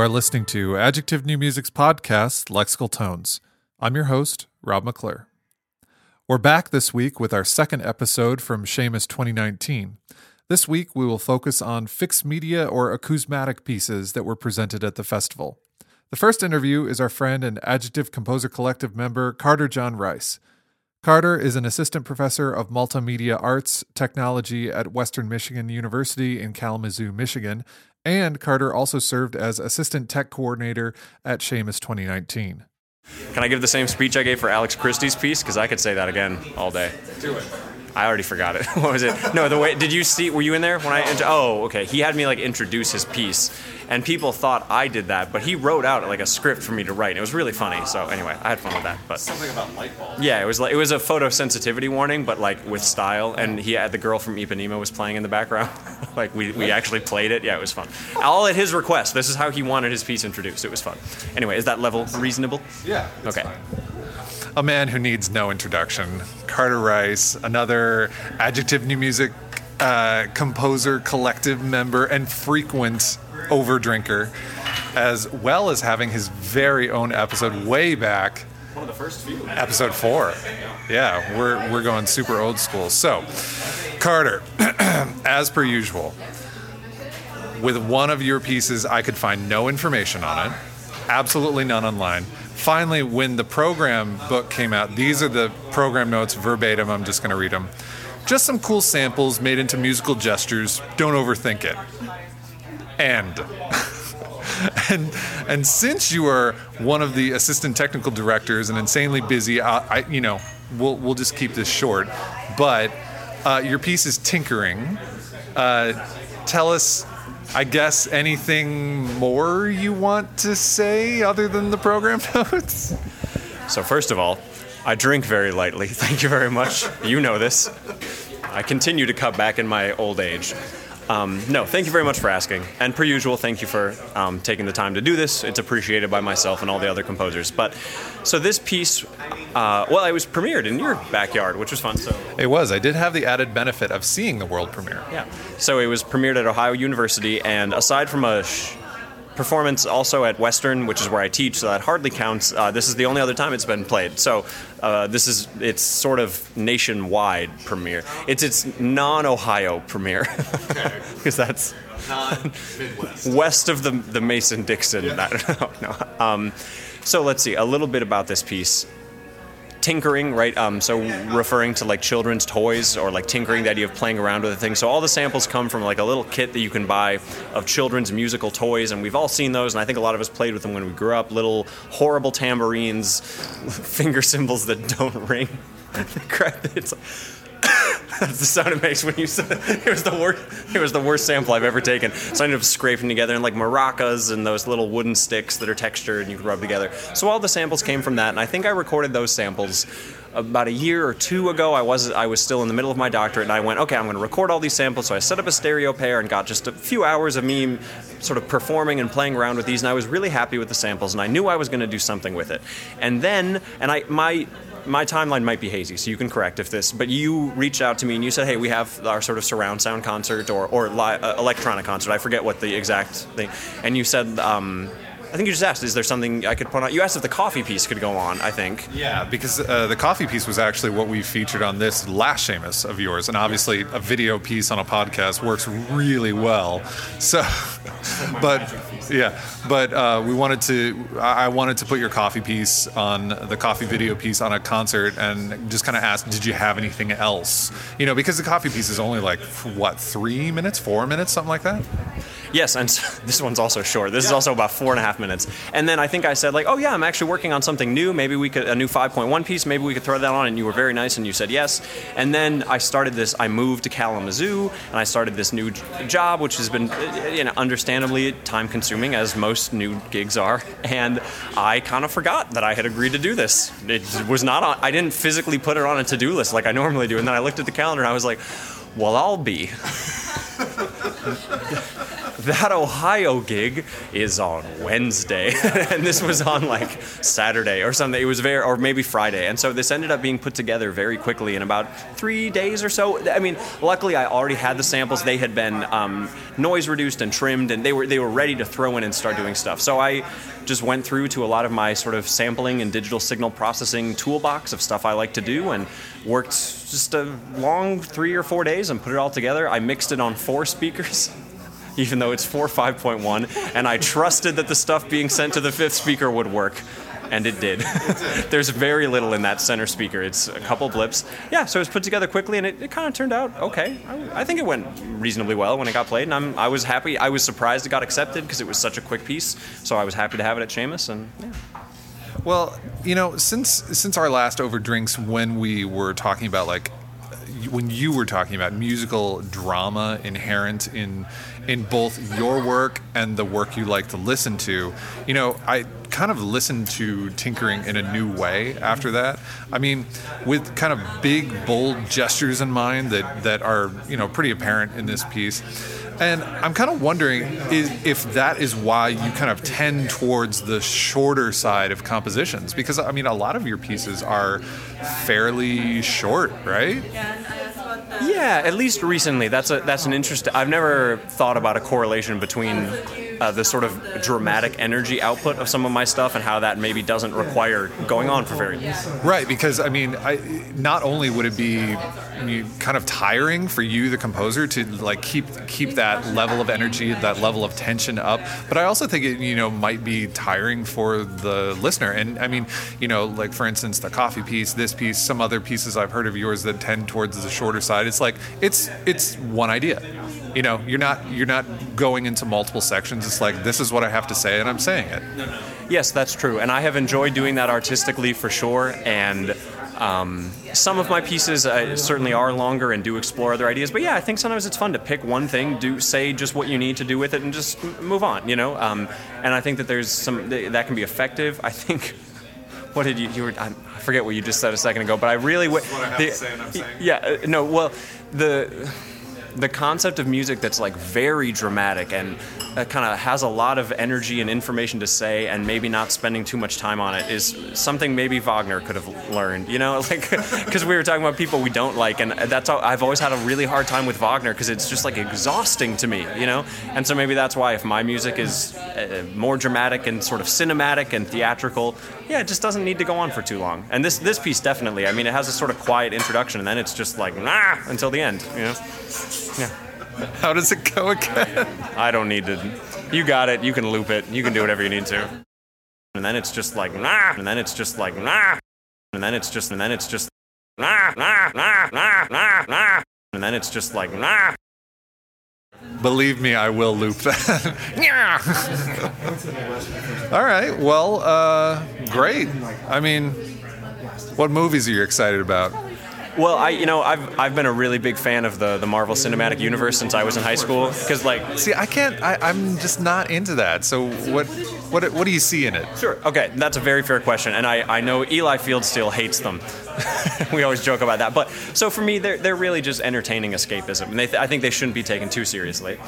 are listening to Adjective New Music's podcast, Lexical Tones. I'm your host, Rob McClure. We're back this week with our second episode from Seamus 2019. This week, we will focus on fixed media or acousmatic pieces that were presented at the festival. The first interview is our friend and Adjective Composer Collective member, Carter John Rice. Carter is an assistant professor of multimedia arts technology at Western Michigan University in Kalamazoo, Michigan, and Carter also served as assistant tech coordinator at Seamus 2019. Can I give the same speech I gave for Alex Christie's piece? Because I could say that again all day. Do it. I already forgot it. what was it? No, the way. Did you see? Were you in there when I? Oh, okay. He had me like introduce his piece, and people thought I did that, but he wrote out like a script for me to write. And It was really funny. So anyway, I had fun with that. But Something about light bulbs. yeah, it was like it was a photosensitivity warning, but like with style. And he had the girl from Ipanema was playing in the background. like we, we actually played it. Yeah, it was fun. All at his request. This is how he wanted his piece introduced. It was fun. Anyway, is that level reasonable? Yeah. Okay. fine. A man who needs no introduction, Carter Rice, another Adjective New Music uh, composer collective member and frequent overdrinker, as well as having his very own episode way back One of the first few. episode four. Yeah, we're we're going super old school. So, Carter, as per usual, with one of your pieces, I could find no information on it, absolutely none online. Finally, when the program book came out, these are the program notes verbatim. I'm just going to read them. Just some cool samples made into musical gestures. Don't overthink it. And and and since you are one of the assistant technical directors and insanely busy, I, I you know we'll we'll just keep this short. But uh, your piece is tinkering. Uh, tell us, I guess, anything more you want to say other than the program notes. So first of all, I drink very lightly. Thank you very much. You know this. I continue to cut back in my old age. Um, no, thank you very much for asking. And per usual, thank you for um, taking the time to do this. It's appreciated by myself and all the other composers. But so this piece, uh, well, it was premiered in your backyard, which was fun. So It was. I did have the added benefit of seeing the world premiere. yeah. So it was premiered at Ohio University, and aside from a sh- performance also at Western, which is where I teach, so that hardly counts. Uh, this is the only other time it's been played. So uh, this is it's sort of nationwide premiere. It's its non-Ohio premiere because that's Non-Midwest. west of the the Mason Dixon. no, no. Um, so let's see a little bit about this piece. Tinkering, right? Um, so referring to like children's toys or like tinkering, the idea of playing around with a thing. So all the samples come from like a little kit that you can buy of children's musical toys, and we've all seen those. And I think a lot of us played with them when we grew up. Little horrible tambourines, finger cymbals that don't ring. It's. That's the sound it makes when you said it. Was the worst. It was the worst sample I've ever taken. So I ended up scraping together and like maracas and those little wooden sticks that are textured and you can rub together. So all the samples came from that, and I think I recorded those samples about a year or two ago. I was I was still in the middle of my doctorate, and I went, okay, I'm going to record all these samples. So I set up a stereo pair and got just a few hours of me sort of performing and playing around with these, and I was really happy with the samples, and I knew I was going to do something with it. And then, and I my my timeline might be hazy, so you can correct if this. But you reached out to me and you said, "Hey, we have our sort of surround sound concert or or li- uh, electronic concert. I forget what the exact thing." And you said, um, "I think you just asked, is there something I could put on?" You asked if the coffee piece could go on. I think. Yeah, because uh, the coffee piece was actually what we featured on this last Seamus of yours, and obviously a video piece on a podcast works really well. So, but yeah, but uh, we wanted to. I wanted to put your coffee piece on the coffee video piece on a concert, and just kind of ask, did you have anything else? You know, because the coffee piece is only like what three minutes, four minutes, something like that. Yes, and so, this one's also short. This is also about four and a half minutes. And then I think I said like, "Oh yeah, I'm actually working on something new. Maybe we could a new 5.1 piece. Maybe we could throw that on." And you were very nice, and you said yes. And then I started this. I moved to Kalamazoo, and I started this new job, which has been, you know, understandably time-consuming as most new gigs are. And I kind of forgot that I had agreed to do this. It was not on. I didn't physically put it on a to-do list like I normally do. And then I looked at the calendar, and I was like, "Well, I'll be." that Ohio gig is on Wednesday, and this was on like Saturday or something. It was very, or maybe Friday, and so this ended up being put together very quickly in about three days or so. I mean, luckily I already had the samples; they had been um, noise reduced and trimmed, and they were they were ready to throw in and start doing stuff. So I just went through to a lot of my sort of sampling and digital signal processing toolbox of stuff I like to do, and worked just a long three or four days and put it all together. I mixed it on four speakers. even though it's 4 5.1, and I trusted that the stuff being sent to the fifth speaker would work. And it did. There's very little in that center speaker. It's a couple blips. Yeah, so it was put together quickly, and it, it kind of turned out okay. I, I, think it went reasonably well when it got played, and I'm, I was happy. I was surprised it got accepted because it was such a quick piece. So I was happy to have it at Seamus, and yeah. Well, you know, since since our last over drinks, when we were talking about like when you were talking about musical drama inherent in in both your work and the work you like to listen to, you know, I kind of listened to tinkering in a new way after that. I mean, with kind of big, bold gestures in mind that that are you know pretty apparent in this piece. And I'm kind of wondering if that is why you kind of tend towards the shorter side of compositions, because I mean, a lot of your pieces are fairly short, right? Yeah, at least recently. That's a that's an interesting. I've never thought about a correlation between uh, the sort of dramatic energy output of some of my stuff and how that maybe doesn't require going on for very long. Right, because I mean, I, not only would it be kind of tiring for you, the composer, to like keep keep that level of energy, that level of tension up, but I also think it you know might be tiring for the listener. And I mean, you know, like for instance, the coffee piece, this piece, some other pieces I've heard of yours that tend towards the shorter side. It's like it's it's one idea you know you're not you're not going into multiple sections it's like this is what i have to say and i'm saying it yes that's true and i have enjoyed doing that artistically for sure and um, some of my pieces uh, certainly are longer and do explore other ideas, but yeah, I think sometimes it's fun to pick one thing, do say just what you need to do with it, and just move on. You know, um, and I think that there's some that can be effective. I think. What did you? You were. I forget what you just said a second ago, but I really. What I have the, to say, and I'm saying. Yeah. Uh, no. Well, the the concept of music that's like very dramatic and uh, kind of has a lot of energy and information to say and maybe not spending too much time on it is something maybe Wagner could have learned, you know, like because we were talking about people we don't like and that's how I've always had a really hard time with Wagner because it's just like exhausting to me, you know, and so maybe that's why if my music is uh, more dramatic and sort of cinematic and theatrical, yeah, it just doesn't need to go on for too long. And this this piece definitely, I mean, it has a sort of quiet introduction and then it's just like nah until the end, you know. Yeah. How does it go again? I don't need to. You got it. You can loop it. You can do whatever you need to. And then it's just like nah. And then it's just like nah. And then it's just and then it's just nah nah nah nah nah nah. And then it's just like nah. Believe me, I will loop that. yeah. All right. Well, uh, great. I mean, what movies are you excited about? Well, I you know I've I've been a really big fan of the the Marvel Cinematic Universe since I was in high school because like see I can't I, I'm just not into that. So what what what do you see in it? Sure. Okay, that's a very fair question, and I I know Eli Fieldsteel hates them. we always joke about that, but so for me they're they're really just entertaining escapism, and they th- I think they shouldn't be taken too seriously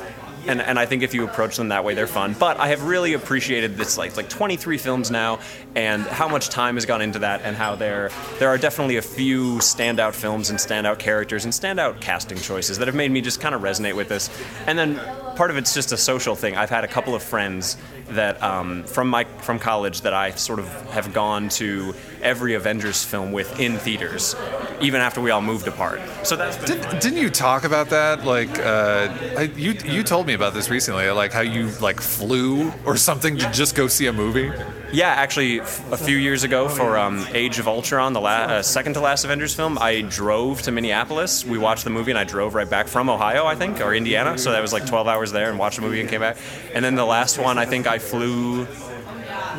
and, and I think if you approach them that way, they're fun. But I have really appreciated this like like 23 films now, and how much time has gone into that, and how there there are definitely a few standout films and standout characters and standout casting choices that have made me just kind of resonate with this. And then part of it's just a social thing. I've had a couple of friends that um, from my from college that I sort of have gone to every Avengers film with in theaters, even after we all moved apart. So that's Did, not you talk about that? Like uh, I, you you told me about this recently, like how you like flew or something to just go see a movie. Yeah, actually, a few years ago for um, Age of Ultron, the la- uh, second to last Avengers film, I drove to Minneapolis. We watched the movie, and I drove right back from Ohio, I think, or Indiana. So that was like 12 hours there, and watched the movie and came back. And then the last one, I think I flew.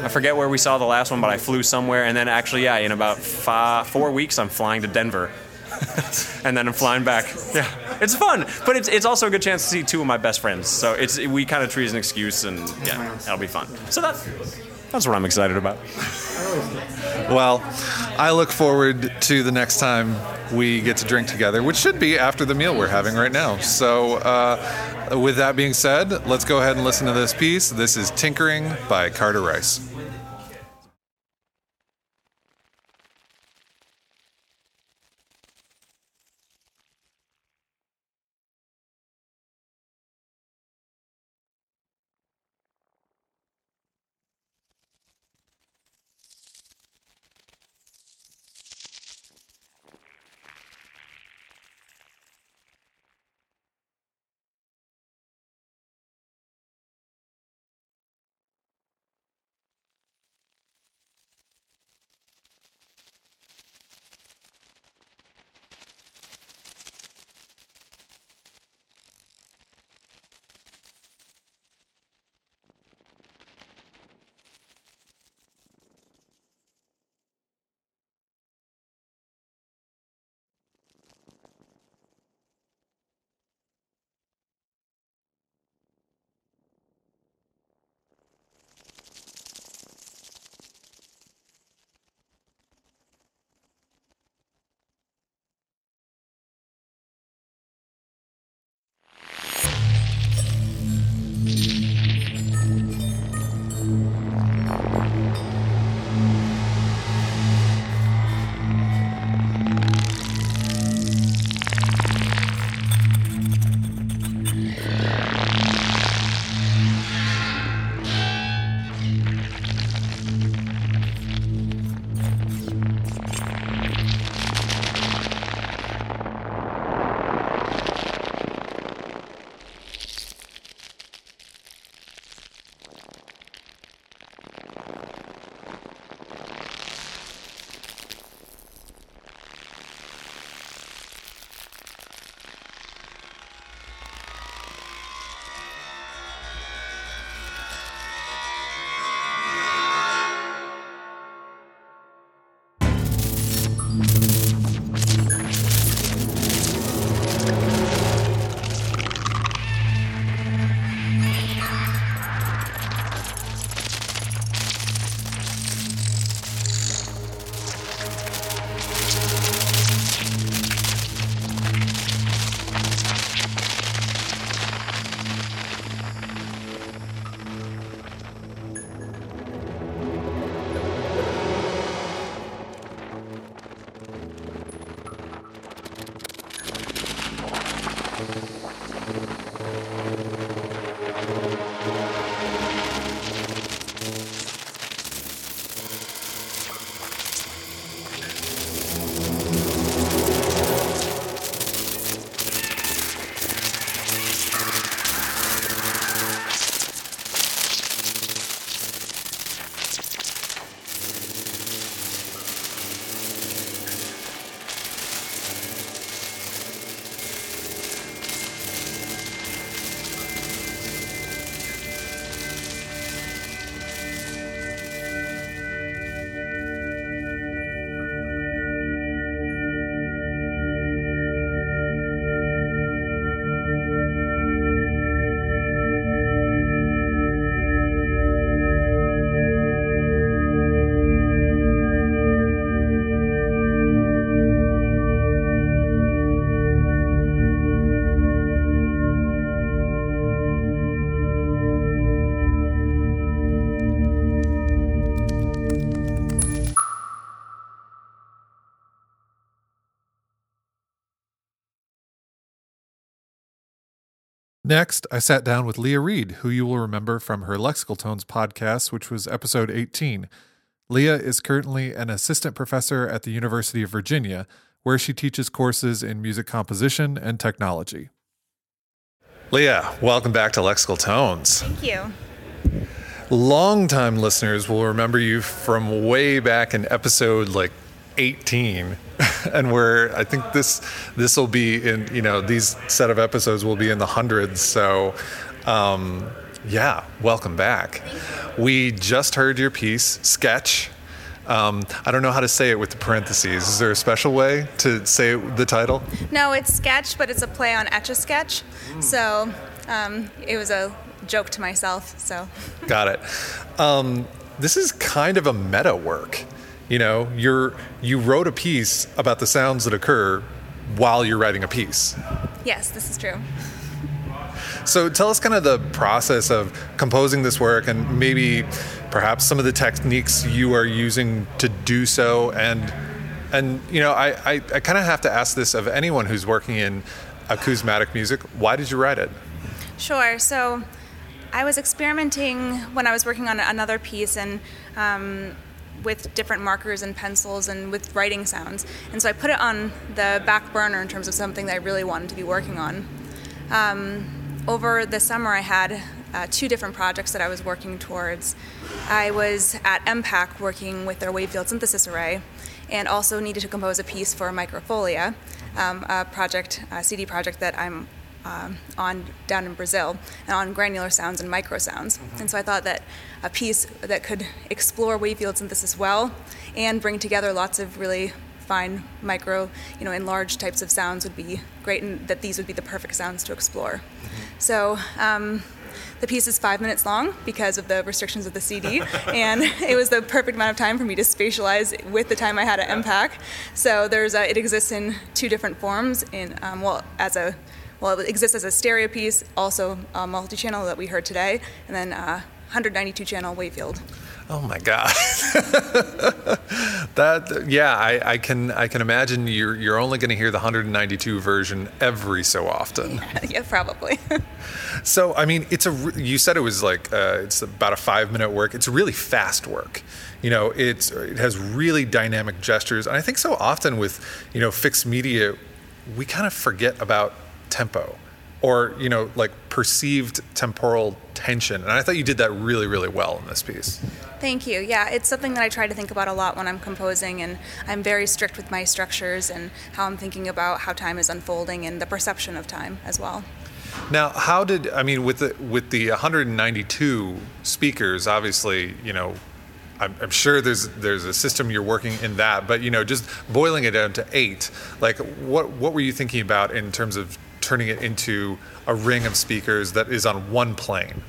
I forget where we saw the last one, but I flew somewhere, and then actually, yeah, in about five, four weeks, I'm flying to Denver. and then I'm flying back. Yeah, it's fun, but it's, it's also a good chance to see two of my best friends. So it's we kind of treat it as an excuse, and yeah, that'll be fun. So that's that's what I'm excited about. Well, I look forward to the next time we get to drink together, which should be after the meal we're having right now. So, uh, with that being said, let's go ahead and listen to this piece. This is Tinkering by Carter Rice. Next, I sat down with Leah Reed, who you will remember from her Lexical Tones podcast, which was episode 18. Leah is currently an assistant professor at the University of Virginia, where she teaches courses in music composition and technology. Leah, welcome back to Lexical Tones. Thank you. Longtime listeners will remember you from way back in episode like 18 and we're i think this this will be in you know these set of episodes will be in the hundreds so um, yeah welcome back we just heard your piece sketch um, I don't know how to say it with the parentheses. Is there a special way to say the title? No, it's sketch, but it's a play on etch a sketch. So um, it was a joke to myself. So got it. Um, this is kind of a meta work You know, you're you wrote a piece about the sounds that occur while you're writing a piece. Yes, this is true. So tell us kind of the process of composing this work and maybe perhaps some of the techniques you are using to do so and and you know I, I, I kind of have to ask this of anyone who's working in acousmatic music why did you write it Sure. So I was experimenting when I was working on another piece and um, with different markers and pencils and with writing sounds. And so I put it on the back burner in terms of something that I really wanted to be working on. Um, over the summer, I had uh, two different projects that I was working towards. I was at EMPAC working with their wavefield synthesis array and also needed to compose a piece for Microfolia, um, a project, a CD project that I'm um, on down in Brazil and on granular sounds and micro sounds. And so I thought that a piece that could explore wavefield synthesis well and bring together lots of really fine micro, you know, enlarged types of sounds would be great, and that these would be the perfect sounds to explore. So. Um, the piece is five minutes long because of the restrictions of the CD, and it was the perfect amount of time for me to spatialize with the time I had at EMPAC. So there's a, it exists in two different forms. In um, well, as a well, it exists as a stereo piece, also a multi-channel that we heard today, and then uh, 192 channel wavefield. Oh my god. that yeah, I, I, can I can imagine you're you're only going to hear the 192 version every so often. yeah, probably. so I mean, it's a you said it was like uh, it's about a five minute work. It's really fast work. You know, it's it has really dynamic gestures, and I think so often with you know fixed media, we kind of forget about tempo or you know like perceived temporal tension. And i thought you did that really really well in this piece. Thank you. Yeah it's something that i try to think about a lot when i'm composing and i'm very strict with my structures and how i'm thinking about how time is unfolding and the perception of time as well. Now how did i mean with the with the 192 speakers obviously you know I'm, I'm, sure there's there's a system you're working in that, but you know, just boiling it down to eight, like what what were you thinking about in terms of turning it into a ring of speakers that is on one plane.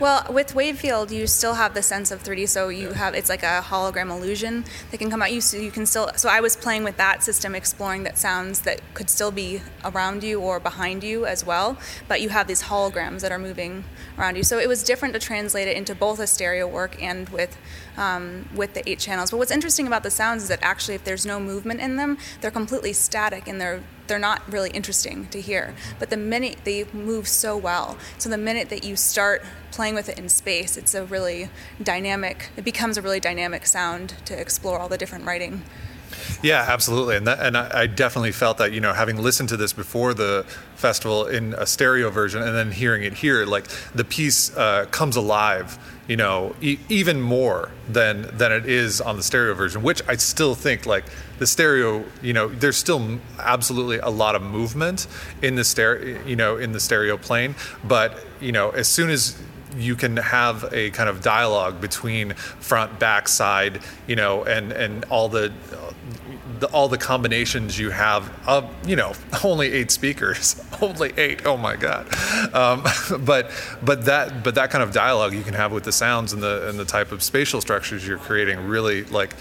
Well, with Wavefield, you still have the sense of 3D, so you have it's like a hologram illusion that can come at you. So you can still. So I was playing with that system, exploring that sounds that could still be around you or behind you as well, but you have these holograms that are moving around you. So it was different to translate it into both a stereo work and with um, with the eight channels. But what's interesting about the sounds is that actually, if there's no movement in them, they're completely static and they're they're not really interesting to hear. But the minute they move so well, so the minute that you start playing with it in space, it's a really dynamic. It becomes a really dynamic sound to explore all the different writing. Yeah, absolutely, and that, and I, I, definitely felt that you know having listened to this before the festival in a stereo version and then hearing it here, like the piece uh, comes alive, you know, e- even more than than it is on the stereo version, which I still think like the stereo, you know, there's still absolutely a lot of movement in the stereo, you know, in the stereo plane, but you know, as soon as you can have a kind of dialogue between front, back, side, you know, and and all the, the all the combinations you have of you know only eight speakers, only eight. Oh my god! Um, but but that but that kind of dialogue you can have with the sounds and the and the type of spatial structures you're creating really like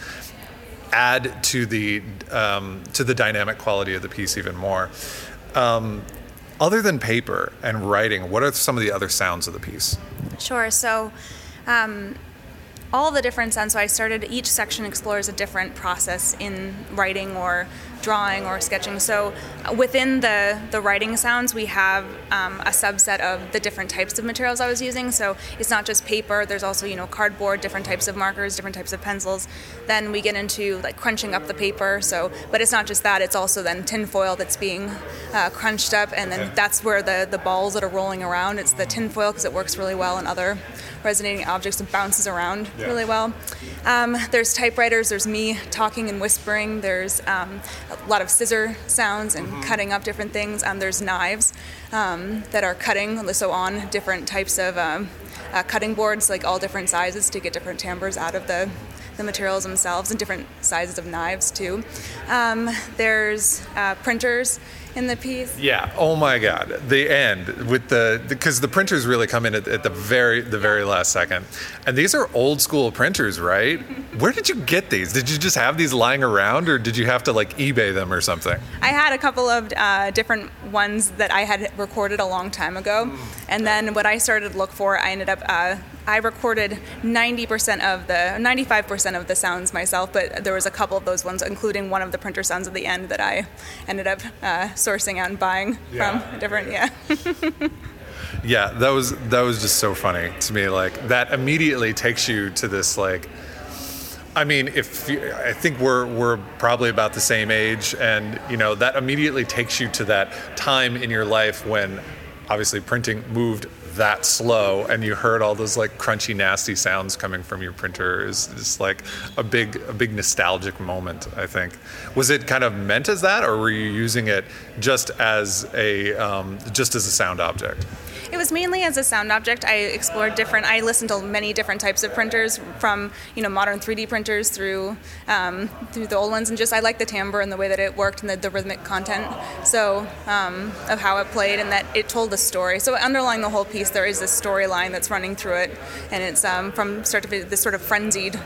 add to the um, to the dynamic quality of the piece even more. Um, other than paper and writing, what are some of the other sounds of the piece? Sure. So, um, all the different sounds. So I started. Each section explores a different process in writing or drawing or sketching. So uh, within the, the writing sounds, we have um, a subset of the different types of materials I was using. So it's not just paper. There's also you know cardboard, different types of markers, different types of pencils. Then we get into like crunching up the paper. So, but it's not just that. It's also then tinfoil that's being uh, crunched up, and then that's where the the balls that are rolling around. It's the tinfoil because it works really well in other resonating objects. and bounces around yeah. really well. Um, there's typewriters. There's me talking and whispering. There's um, a lot of scissor sounds and mm-hmm. cutting up different things. Um, there's knives um, that are cutting, so on different types of um, uh, cutting boards, like all different sizes, to get different timbres out of the the materials themselves and different sizes of knives too. Um, there's uh, printers in the piece. Yeah. Oh my God. The end with the because the printers really come in at, at, the very the very last second, and these are old school printers, right? Where did you get these? Did you just have these lying around, or did you have to like eBay them or something? I had a couple of uh, different ones that I had recorded a long time ago, and then when I started to look for, I ended up. Uh, I recorded 90% of the 95% of the sounds myself, but there was a couple of those ones, including one of the printer sounds at the end that I ended up uh, sourcing out and buying Yeah. from different. Yeah. Yeah, that was that was just so funny to me. Like that immediately takes you to this like. I mean, if you, I think we're we're probably about the same age, and you know that immediately takes you to that time in your life when, obviously, printing moved that slow, and you heard all those like crunchy, nasty sounds coming from your printer. Is just like a big a big nostalgic moment. I think. Was it kind of meant as that, or were you using it just as a um, just as a sound object? It was mainly as a sound object. I explored different. I listened to many different types of printers, from you know modern 3D printers through um, through the old ones, and just I liked the timbre and the way that it worked and the, the rhythmic content. So um, of how it played and that it told a story. So underlying the whole piece, there is this storyline that's running through it, and it's um, from start to this sort of frenzied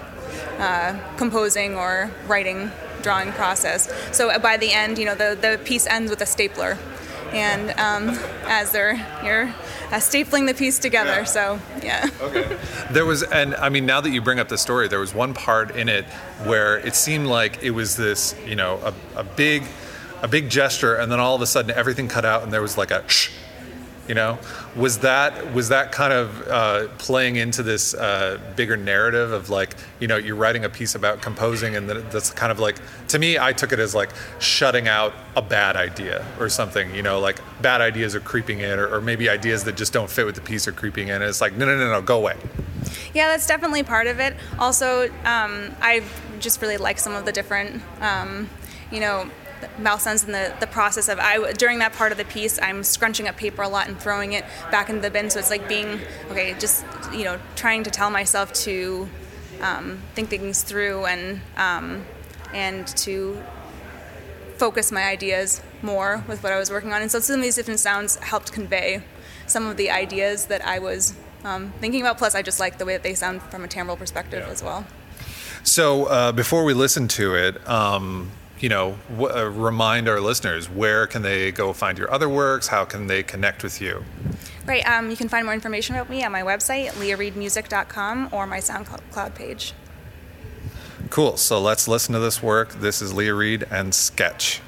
uh, composing or writing drawing process. So uh, by the end, you know the the piece ends with a stapler and um, as they're you're uh, stapling the piece together. So yeah. Okay. there was, and I mean, now that you bring up the story, there was one part in it where it seemed like it was this, you know, a, a big, a big gesture, and then all of a sudden everything cut out, and there was like a shh. You know, was that was that kind of uh, playing into this uh, bigger narrative of like, you know, you're writing a piece about composing, and that's kind of like, to me, I took it as like shutting out a bad idea or something. You know, like bad ideas are creeping in, or, or maybe ideas that just don't fit with the piece are creeping in. And it's like, no, no, no, no, go away. Yeah, that's definitely part of it. Also, um, I just really like some of the different, um, you know, mouth sounds in the, the process of I during that part of the piece I'm scrunching up paper a lot and throwing it back into the bin so it's like being okay just you know trying to tell myself to um, think things through and um, and to focus my ideas more with what I was working on and so some of these different sounds helped convey some of the ideas that I was um, thinking about plus I just like the way that they sound from a timbral perspective Yeah. as well. So uh, before we listen to it, um, you know, w- uh, remind our listeners where can they go find your other works? How can they connect with you? Right. Um, you can find more information about me on my website, leahreedmusic.com, or my SoundCloud page. Cool. So let's listen to this work. This is Leah Reed and Sketch.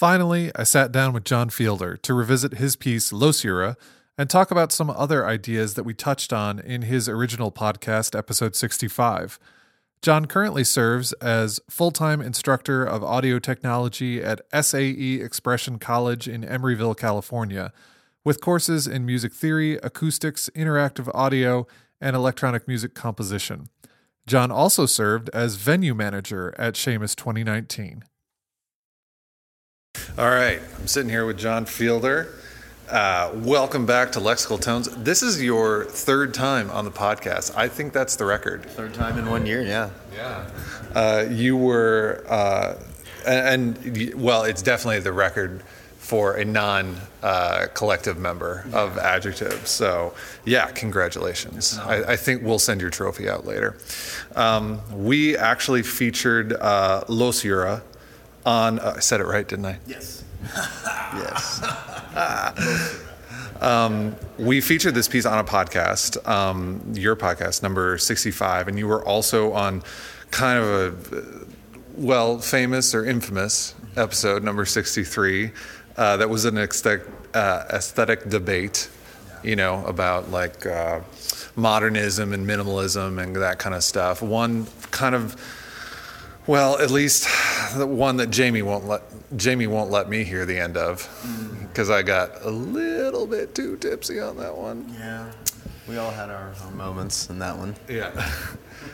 Finally, I sat down with John Fielder to revisit his piece Losura and talk about some other ideas that we touched on in his original podcast, episode 65. John currently serves as full time instructor of audio technology at SAE Expression College in Emeryville, California, with courses in music theory, acoustics, interactive audio, and electronic music composition. John also served as venue manager at Seamus 2019. All right, I'm sitting here with John Fielder. Uh, welcome back to Lexical Tones. This is your third time on the podcast. I think that's the record. Third time in one year, yeah. Yeah. Uh, you were, uh, and, and, well, it's definitely the record for a non uh, collective member of Adjective. So, yeah, congratulations. I, I, think we'll send your trophy out later. Um, we actually featured uh, Losura on, uh, I said it right, didn't I? Yes. yes. Um, we featured this piece on a podcast, um, your podcast, number 65, and you were also on kind of a, well, famous or infamous episode, number 63, uh, that was an aesthetic, uh, aesthetic debate, you know, about like uh, modernism and minimalism and that kind of stuff. One kind of well, at least the one that Jamie won't let Jamie won't let me hear the end of because mm. I got a little bit too tipsy on that one. Yeah, we all had our, our moments in that one. Yeah.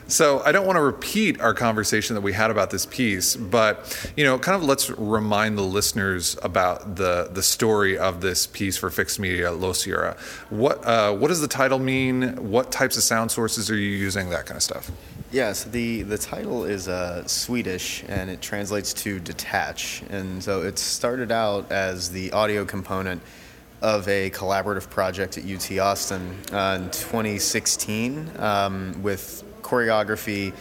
So I don't want to repeat our conversation that we had about this piece, but you know, kind of let's remind the listeners about the the story of this piece for Fixed Media Losura. What uh, what does the title mean? What types of sound sources are you using? That kind of stuff. Yes, the, the title is uh, Swedish and it translates to detach. And so it started out as the audio component of a collaborative project at UT Austin uh, in 2016 um, with choreography,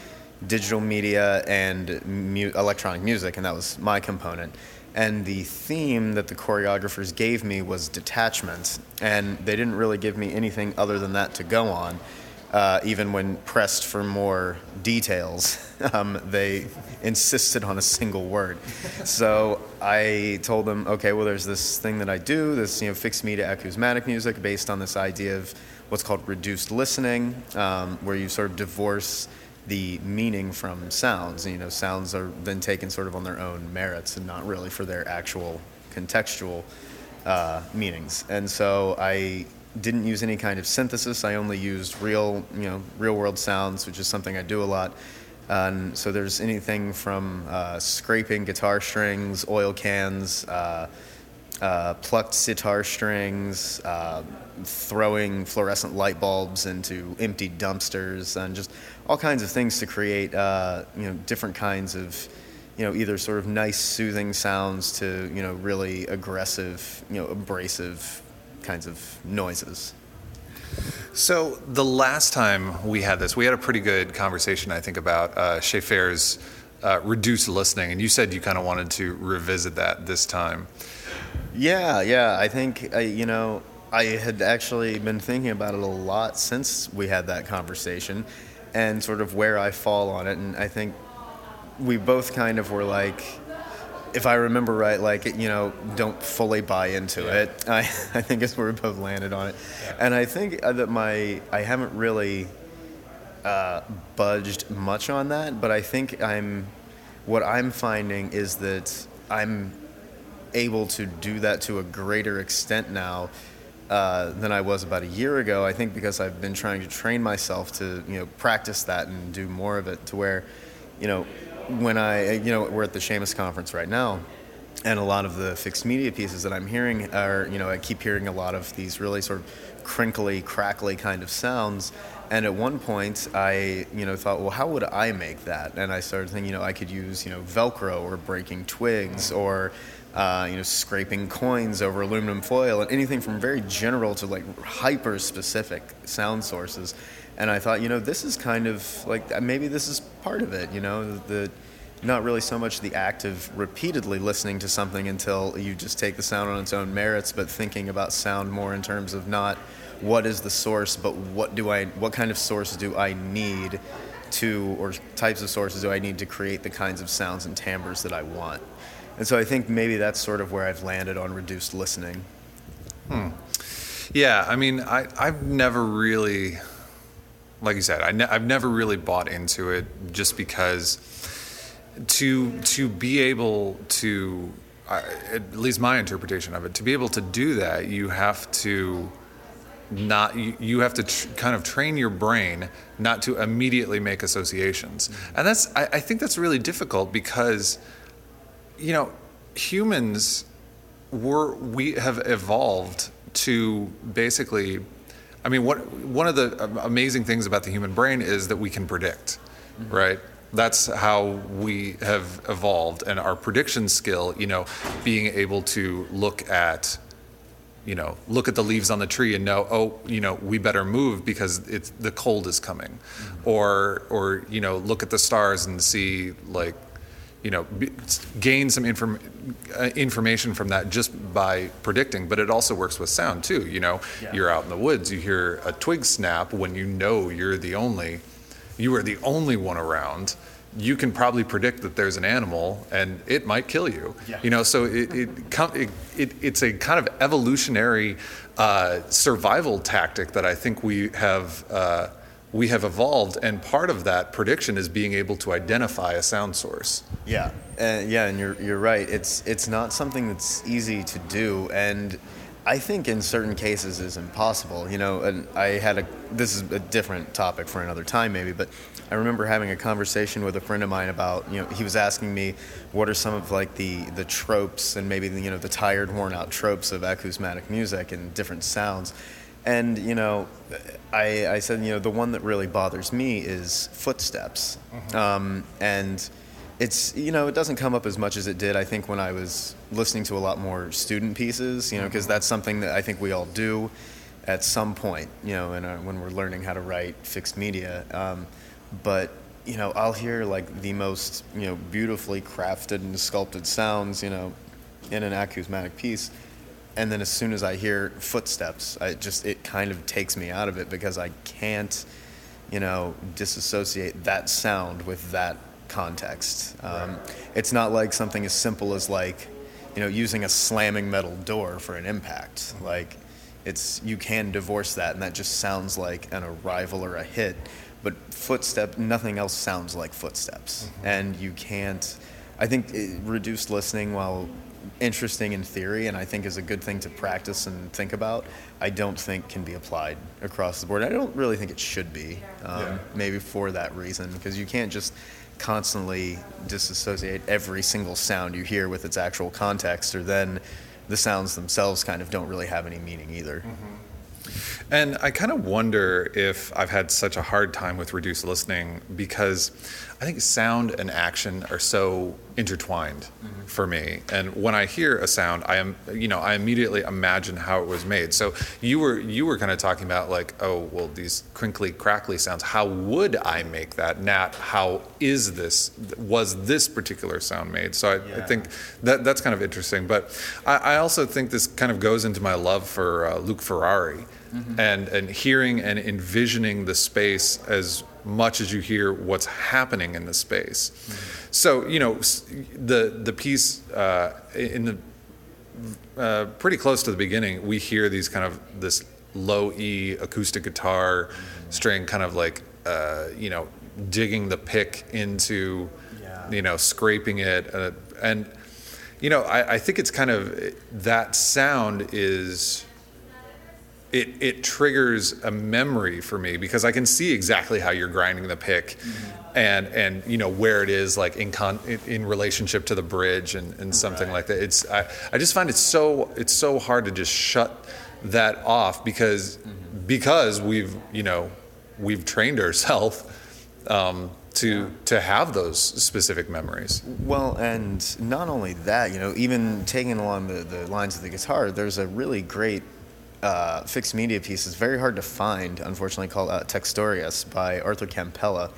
digital media, and mu- electronic music, and that was my component. And the theme that the choreographers gave me was detachment, and they didn't really give me anything other than that to go on. Uh, even when pressed for more details, um, they insisted on a single word. So I told them, okay, well, there's this thing that I do, this you know fixed media acousmatic music, based on this idea of what's called reduced listening, um, where you sort of divorce the meaning from sounds. You know, sounds are then taken sort of on their own merits and not really for their actual contextual uh, meanings. And so I didn't use any kind of synthesis. I only used real, you know, real world sounds, which is something I do a lot. And so there's anything from uh, scraping guitar strings, oil cans, uh, uh, plucked sitar strings, uh, throwing fluorescent light bulbs into empty dumpsters, and just all kinds of things to create, uh, you know, different kinds of, you know, either sort of nice soothing sounds to, you know, really aggressive, you know, abrasive kinds of noises. So the last time we had this, we had a pretty good conversation, I think, about uh, Schaeffer's uh, reduced listening, and you said you kind of wanted to revisit that this time. Yeah, yeah. I think uh, you know I had actually been thinking about it a lot since we had that conversation, and sort of where I fall on it, and I think we both kind of were like if I remember right, like you know, don't fully buy into yeah. it. I, I think is where we both landed on it, yeah. and I think uh, that my I haven't really uh, budged much on that, but I think I'm what I'm finding is that I'm able to do that to a greater extent now uh, than I was about a year ago. I think because I've been trying to train myself to you know practice that and do more of it to where you know when I, you know, we're at the SEAMUS conference right now, and a lot of the fixed media pieces that I'm hearing are, you know, I keep hearing a lot of these really sort of crinkly, crackly kind of sounds. And at one point, I, you know, thought, well, how would I make that? And I started thinking, you know, I could use, you know, Velcro or breaking twigs or, uh, you know, scraping coins over aluminum foil and anything from very general to like hyper specific sound sources and I thought, you know, this is kind of like uh, maybe this is part of it. You know, the not really so much the act of repeatedly listening to something until you just take the sound on its own merits, but thinking about sound more in terms of not what is the source, but what do I, what kind of source do I need to, or types of sources do I need to create the kinds of sounds and timbres that I want. And so I think maybe that's sort of where I've landed on reduced listening. Hmm. Yeah, I mean, I, I've never really, like you said, I ne- I've never really bought into it just because to to be able to, uh, at least my interpretation of it, to be able to do that, you have to not you, you have to tr- kind of train your brain not to immediately make associations, and that's I, I think that's really difficult because you know humans we're, we have evolved to basically i mean what one of the uh, amazing things about the human brain is that we can predict mm-hmm. right? That's how we have evolved and our prediction skill you know being able to look at you know look at the leaves on the tree and know oh you know we better move because it's the cold is coming. Mm-hmm. Or or you know look at the stars and see like you know, gain some inform, uh, information from that just by predicting. But it also works with sound too. You know, Yeah. you're out in the woods, you hear a twig snap when you know you're the only, you are the only one around. You can probably predict that there's an animal and it might kill you. Yeah. You know, so it, it, it, it it's a kind of evolutionary uh, survival tactic that I think we have. Uh, we have evolved, and part of that prediction is being able to identify a sound source. Yeah, uh, yeah, and you're you're right. It's it's not something that's easy to do, and I think in certain cases is impossible. You know, and I had a this is a different topic for another time maybe, but I remember having a conversation with a friend of mine about you know he was asking me what are some of like the the tropes and maybe you know the tired worn out tropes of acousmatic music and different sounds. And you know, I, I said you know the one that really bothers me is footsteps, um, and it's you know it doesn't come up as much as it did I think when I was listening to a lot more student pieces you know because that's something that I think we all do at some point you know in our, when we're learning how to write fixed media. Um, but you know I'll hear like the most you know beautifully crafted and sculpted sounds you know in an acousmatic piece and then as soon as I hear footsteps I just it kind of takes me out of it because I can't you know, disassociate that sound with that context. Um, It's not like something as simple as like, you know, using a slamming metal door for an impact. Mm-hmm. Like, it's you can divorce that, and that just sounds like an arrival or a hit. But footstep, nothing else sounds like footsteps, mm-hmm. and you can't. I think it, reduced listening, while interesting in theory, and I think is a good thing to practice and think about, I don't think can be applied across the board. I don't really think it should be, um, Yeah. maybe for that reason, because you can't just constantly disassociate every single sound you hear with its actual context, or then the sounds themselves kind of don't really have any meaning either. And I kind of wonder if I've had such a hard time with reduced listening because I think sound and action are so intertwined for me. And when I hear a sound, I am, you know, I immediately imagine how it was made. So you were you were kind of talking about like, oh, well, these crinkly, crackly sounds. How would I make that? Nat, how is this? Was this particular sound made? So I, I think that that's kind of interesting. But I, I also think this kind of goes into my love for uh, Luc Ferrari, and and hearing and envisioning the space as much as you hear what's happening in the space. So you know the the piece uh, in the uh, pretty close to the beginning, we hear these kind of this low E acoustic guitar string, kind of like uh, you know digging the pick into Yeah. you know scraping it, uh, and you know I, I think it's kind of that sound is it it triggers a memory for me because I can see exactly how you're grinding the pick, and and you know where it is like in con in, relationship to the bridge and, and something like that. It's I, I just find it so it's so hard to just shut that off because because we've you know we've trained ourselves um, to to have those specific memories. Well, and not only that, you know, even taking along the, the lines of the guitar, there's a really great uh, fixed media piece. is very hard to find, unfortunately, called uh, Textorius by Arthur Kampela.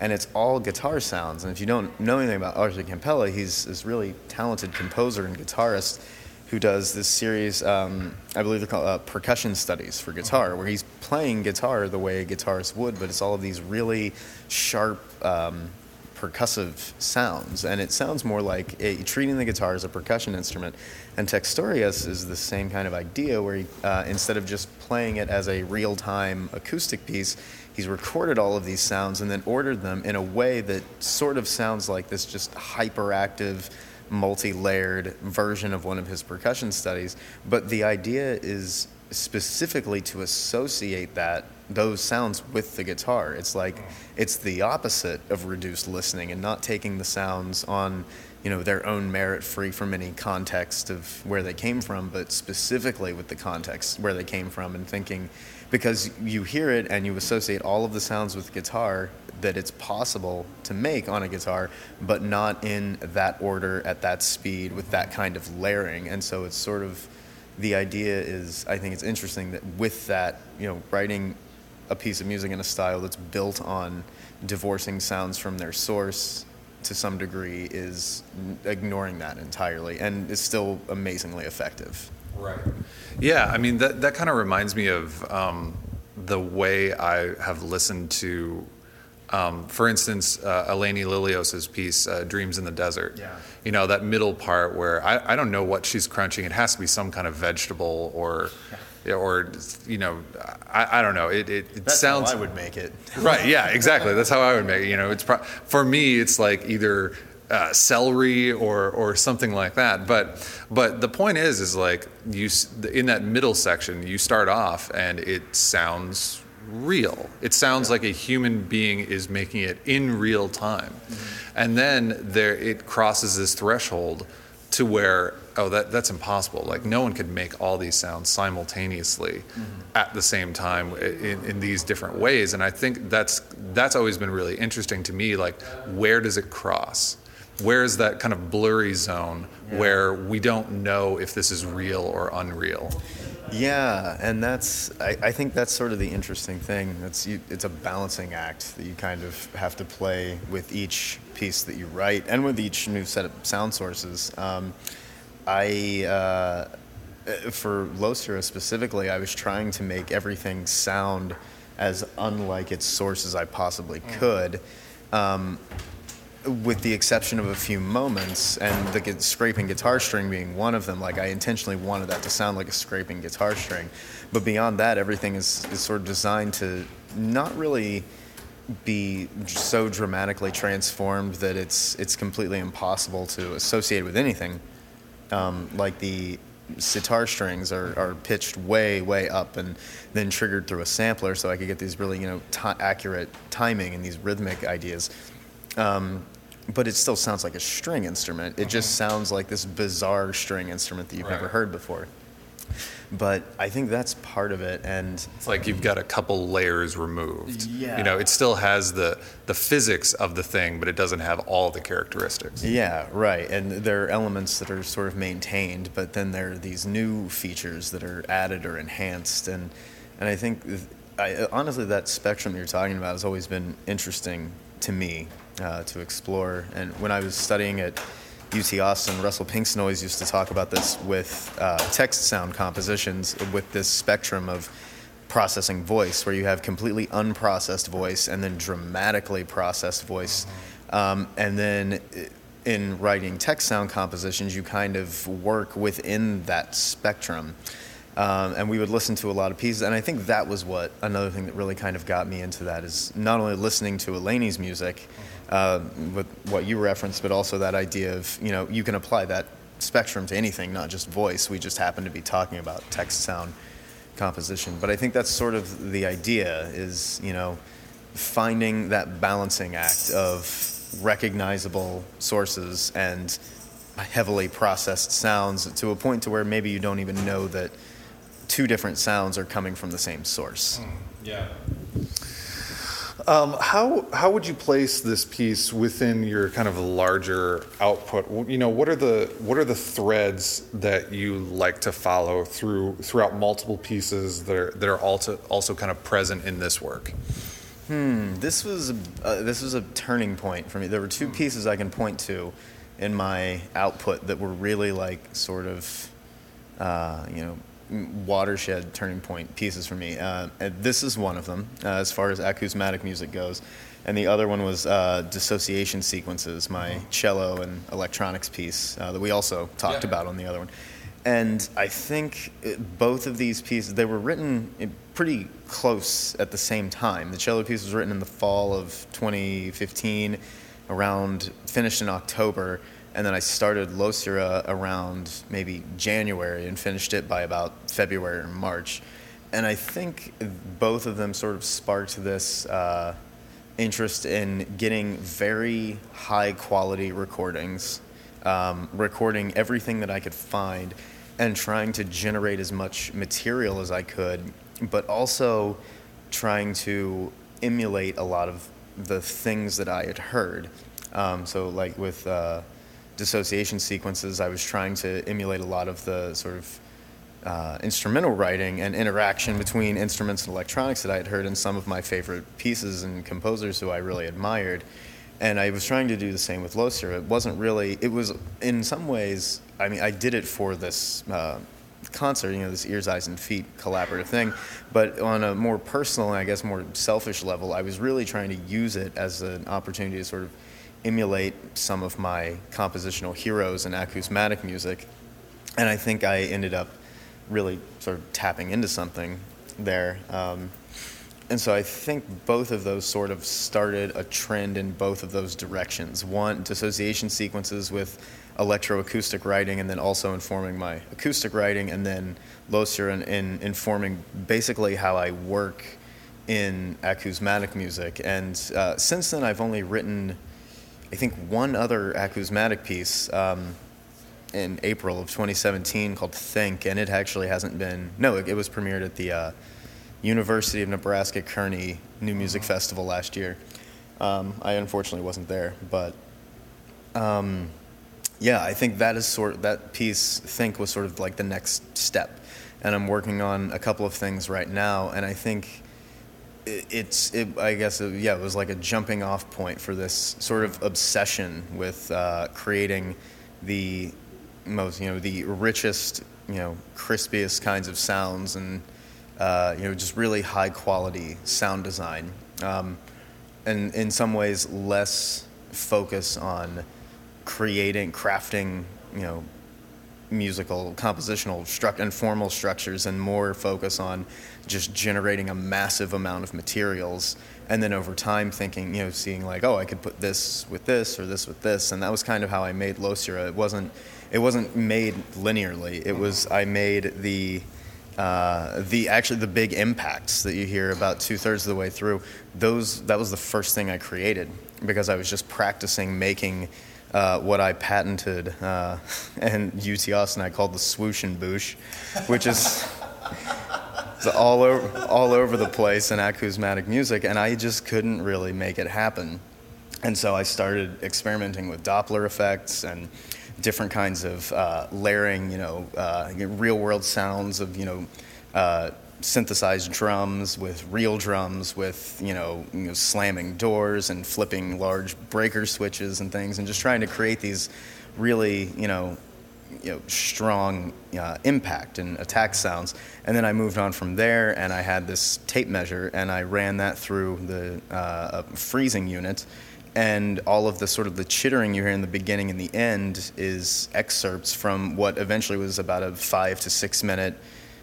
And it's all guitar sounds. And if you don't know anything about Arthur Kampela, he's this really talented composer and guitarist who does this series, um, I believe they're called uh, percussion studies for guitar, where he's playing guitar the way a guitarist would, but it's all of these really sharp um, percussive sounds, and it sounds more like a, treating the guitar as a percussion instrument. And Textorius is the same kind of idea, where he, uh, instead of just playing it as a real-time acoustic piece, he's recorded all of these sounds and then ordered them in a way that sort of sounds like this just hyperactive multi-layered version of one of his percussion studies. But the idea is specifically to associate that those sounds with the guitar. It's like it's the opposite of reduced listening and not taking the sounds on you know their own merit free from any context of where they came from but specifically with the context where they came from and thinking because you hear it and you associate all of the sounds with guitar that it's possible to make on a guitar, but not in that order at that speed with that kind of layering. And so it's sort of the idea is I think it's interesting that with that, you know, writing a piece of music in a style that's built on divorcing sounds from their source to some degree is ignoring that entirely and is still amazingly effective. Right. Yeah, I mean that that kind of reminds me of um, the way I have listened to, um, for instance, uh, Elainie Lillios's piece uh, "Dreams in the Desert." Yeah. You know that middle part where I, I don't know what she's crunching. It has to be some kind of vegetable or. Or you know, I, I don't know. It it, it That's sounds. how I would make it. right yeah exactly that's how i would make it you know it's pro- for me it's like either uh, celery or or something like that but but the point is is like you in that middle section you start off and it sounds real it sounds like a human being is making it in real time and then there it crosses this threshold to where oh that that's impossible. Like no one could make all these sounds simultaneously at the same time in, in these different ways. And i think that's that's always been really interesting to me like where does it cross? Where is that kind of blurry zone where we don't know if this is real or unreal? Yeah, and that's I, I think that's sort of the interesting thing. That's you, it's a balancing act that you kind of have to play with each piece that you write and with each new set of sound sources. Um, I uh, for Losira specifically, I was trying to make everything sound as unlike its source as I possibly could. Um, with the exception of a few moments, and the gu- scraping guitar string being one of them. Like I intentionally wanted that to sound like a scraping guitar string, but beyond that, everything is, is sort of designed to not really be so dramatically transformed that it's it's completely impossible to associate with anything. Um, like the sitar strings are, are pitched way way up and then triggered through a sampler, so I could get these really you know ti accurate timing and these rhythmic ideas. Um, but it still sounds like a string instrument. It just sounds like this bizarre string instrument that you've never heard before. But I think that's part of it, and It's like you've got a couple layers removed. Yeah. You know, it still has the the physics of the thing, but it doesn't have all the characteristics. Yeah, right. And there are elements that are sort of maintained, but then there are these new features that are added or enhanced. And and I think, I, honestly, that spectrum that you're talking about has always been interesting to me uh, to explore. And when I was studying at UT Austin, Russell Pinkston always used to talk about this with uh, text sound compositions, with this spectrum of processing voice, where you have completely unprocessed voice and then dramatically processed voice. Um, and then in writing text sound compositions, you kind of work within that spectrum. Um, and we would listen to a lot of pieces. And I think that was what another thing that really kind of got me into that is not only listening to Elainie's music, uh, with what you referenced, but also that idea of, you know, you can apply that spectrum to anything, not just voice. We just happen to be talking about text sound composition. But I think that's sort of the idea is, you know, finding that balancing act of recognizable sources and heavily processed sounds to a point to where maybe you don't even know that two different sounds are coming from the same source. Yeah. Um, how how would you place this piece within your kind of larger output? You know, what are the what are the threads that you like to follow through throughout multiple pieces that are that are also also kind of present in this work? Hmm. This was a, uh, this was a turning point for me. There were two pieces I can point to in my output that were really like sort of uh, you know watershed turning point pieces for me. Uh, this is one of them uh, as far as acousmatic music goes. and the other one was uh, Dissociation Sequences, my cello and electronics piece uh, that we also talked Yeah. about on the other one. And I think uh, both of these pieces, they were written pretty close at the same time. The cello piece was written in the fall of 2015, around, finished in October, and then I started Losira around maybe January and finished it by about February or March. And I think both of them sort of sparked this uh, interest in getting very high quality recordings, um, recording everything that I could find, and trying to generate as much material as I could, but also trying to emulate a lot of the things that I had heard. Um, so, like with uh, dissociation sequences, I was trying to emulate a lot of the sort of uh, instrumental writing and interaction between instruments and electronics that I had heard in some of my favorite pieces and composers who I really admired. And I was trying to do the same with Losira. It wasn't really, it was in some ways, I mean, I did it for this uh, concert, you know, this Ears, Eyes, and Feet collaborative thing. But on a more personal and I guess more selfish level, I was really trying to use it as an opportunity to sort of emulate some of my compositional heroes in acousmatic music. And I think I ended up really sort of tapping into something there. Um, and so I think both of those sort of started a trend in both of those directions. One, dissociation sequences with electroacoustic writing, and then also informing my acoustic writing, and then Losira in, in informing basically how I work in acousmatic music. And uh, since then, I've only written, I think, one other acousmatic piece. Um, in April of 2017 called Think, and it actually hasn't been. No, it, it was premiered at the uh, University of Nebraska Kearney New Music Festival last year. Um, I unfortunately wasn't there, but um, yeah, I think that is sort that piece. Think was sort of like the next step, and I'm working on a couple of things right now, and I think it's it, I guess yeah it was like a jumping off point for this sort of obsession with uh, creating the most you know the richest you know crispiest kinds of sounds and uh, you know just really high quality sound design. Um, and in some ways less focus on creating crafting you know musical compositional struct and formal structures and more focus on just generating a massive amount of materials. And then over time thinking you know seeing like oh i could put this with this or this with this. And that was kind of how i made losira it wasn't it wasn't made linearly. It was i made the uh, the actually the big impacts that you hear about two thirds of the way through. Those that was the first thing i created because i was just practicing making uh, what I patented uh, and UT Austin I called the swoosh and boosh, which is all over all over the place in acousmatic music, and I just couldn't really make it happen. And so I started experimenting with Doppler effects and different kinds of uh, layering, you know, uh, real world sounds of, you know, uh, synthesized drums with real drums with, you know, you know, slamming doors and flipping large breaker switches and things and just trying to create these really, you know, you know, strong uh, impact and attack sounds. And then I moved on from there, and I had this tape measure, and I ran that through the uh, freezing unit. And all of the sort of the chittering you hear in the beginning and the end is excerpts from what eventually was about a five to six minute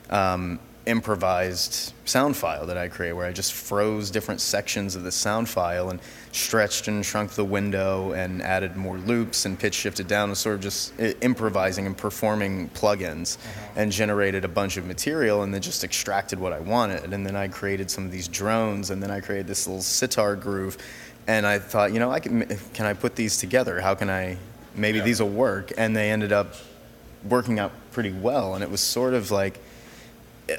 um, improvised sound file that I created, where I just froze different sections of the sound file and stretched and shrunk the window and added more loops and pitch shifted down and sort of just eh, improvising and performing plugins uh-huh. and generated a bunch of material and then just extracted what I wanted. And then I created some of these drones and then I created this little sitar groove. And I thought, you know, I can, eh, can I put these together? How can I, maybe these will work? And they ended up working out pretty well. And it was sort of like,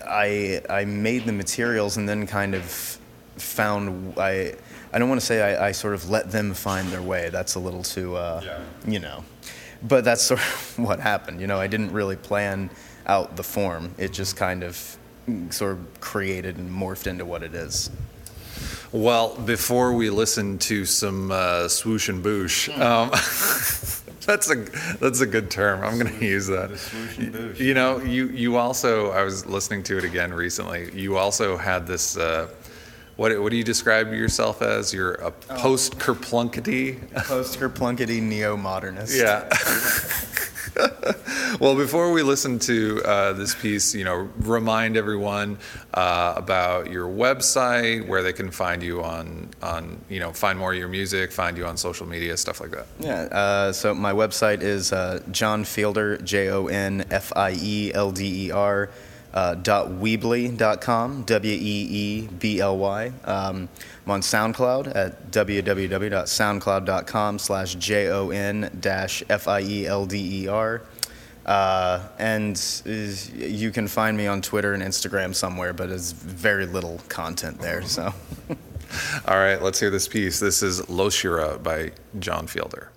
I I made the materials and then kind of found I I don't want to say I, I sort of let them find their way. That's a little too uh, Yeah. you know, but that's sort of what happened. You know, I didn't really plan out the form. It just kind of sort of created and morphed into what it is. Well, before we listen to some uh, swoosh and boosh, um, that's a that's a good term. I'm going to use that. You know, you you also I was listening to it again recently. You also had this uh, what what do you describe yourself as? You're a post Kerplunkety. Post Kerplunkety neo modernist. Yeah. well, before we listen to uh, this piece, you know, remind everyone uh, about your website, where they can find you on, on, you know, find more of your music, find you on social media, stuff like that. Yeah. Uh, so my website is uh, Jon Fielder, J O N F I E L D E R. Uh, dot weebly.com, W E E B L Y. Um, I'm on SoundCloud at www.soundcloud.com slash J O N dash F I E L D E R. Uh, and you can find me on Twitter and Instagram somewhere, but it's very little content there. So, All right, let's hear this piece. This is Losira by Jon Fielder.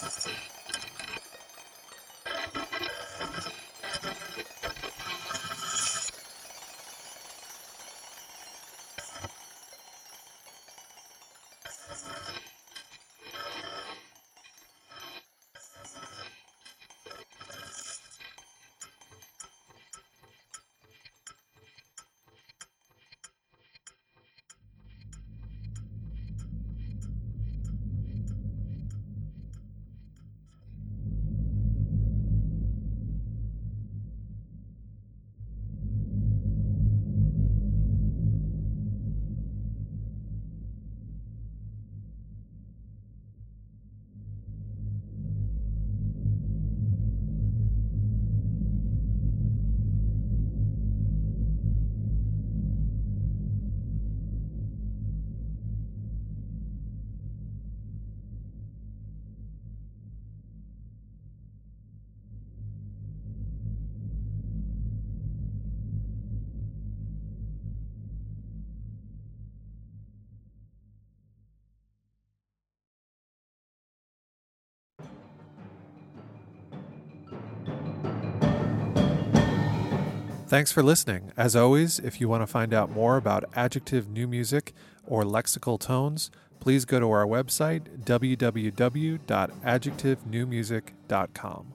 Podcast. Thanks for listening. As always, if you want to find out more about adjective new music or lexical tones, please go to our website, www.adjectivenewmusic.com.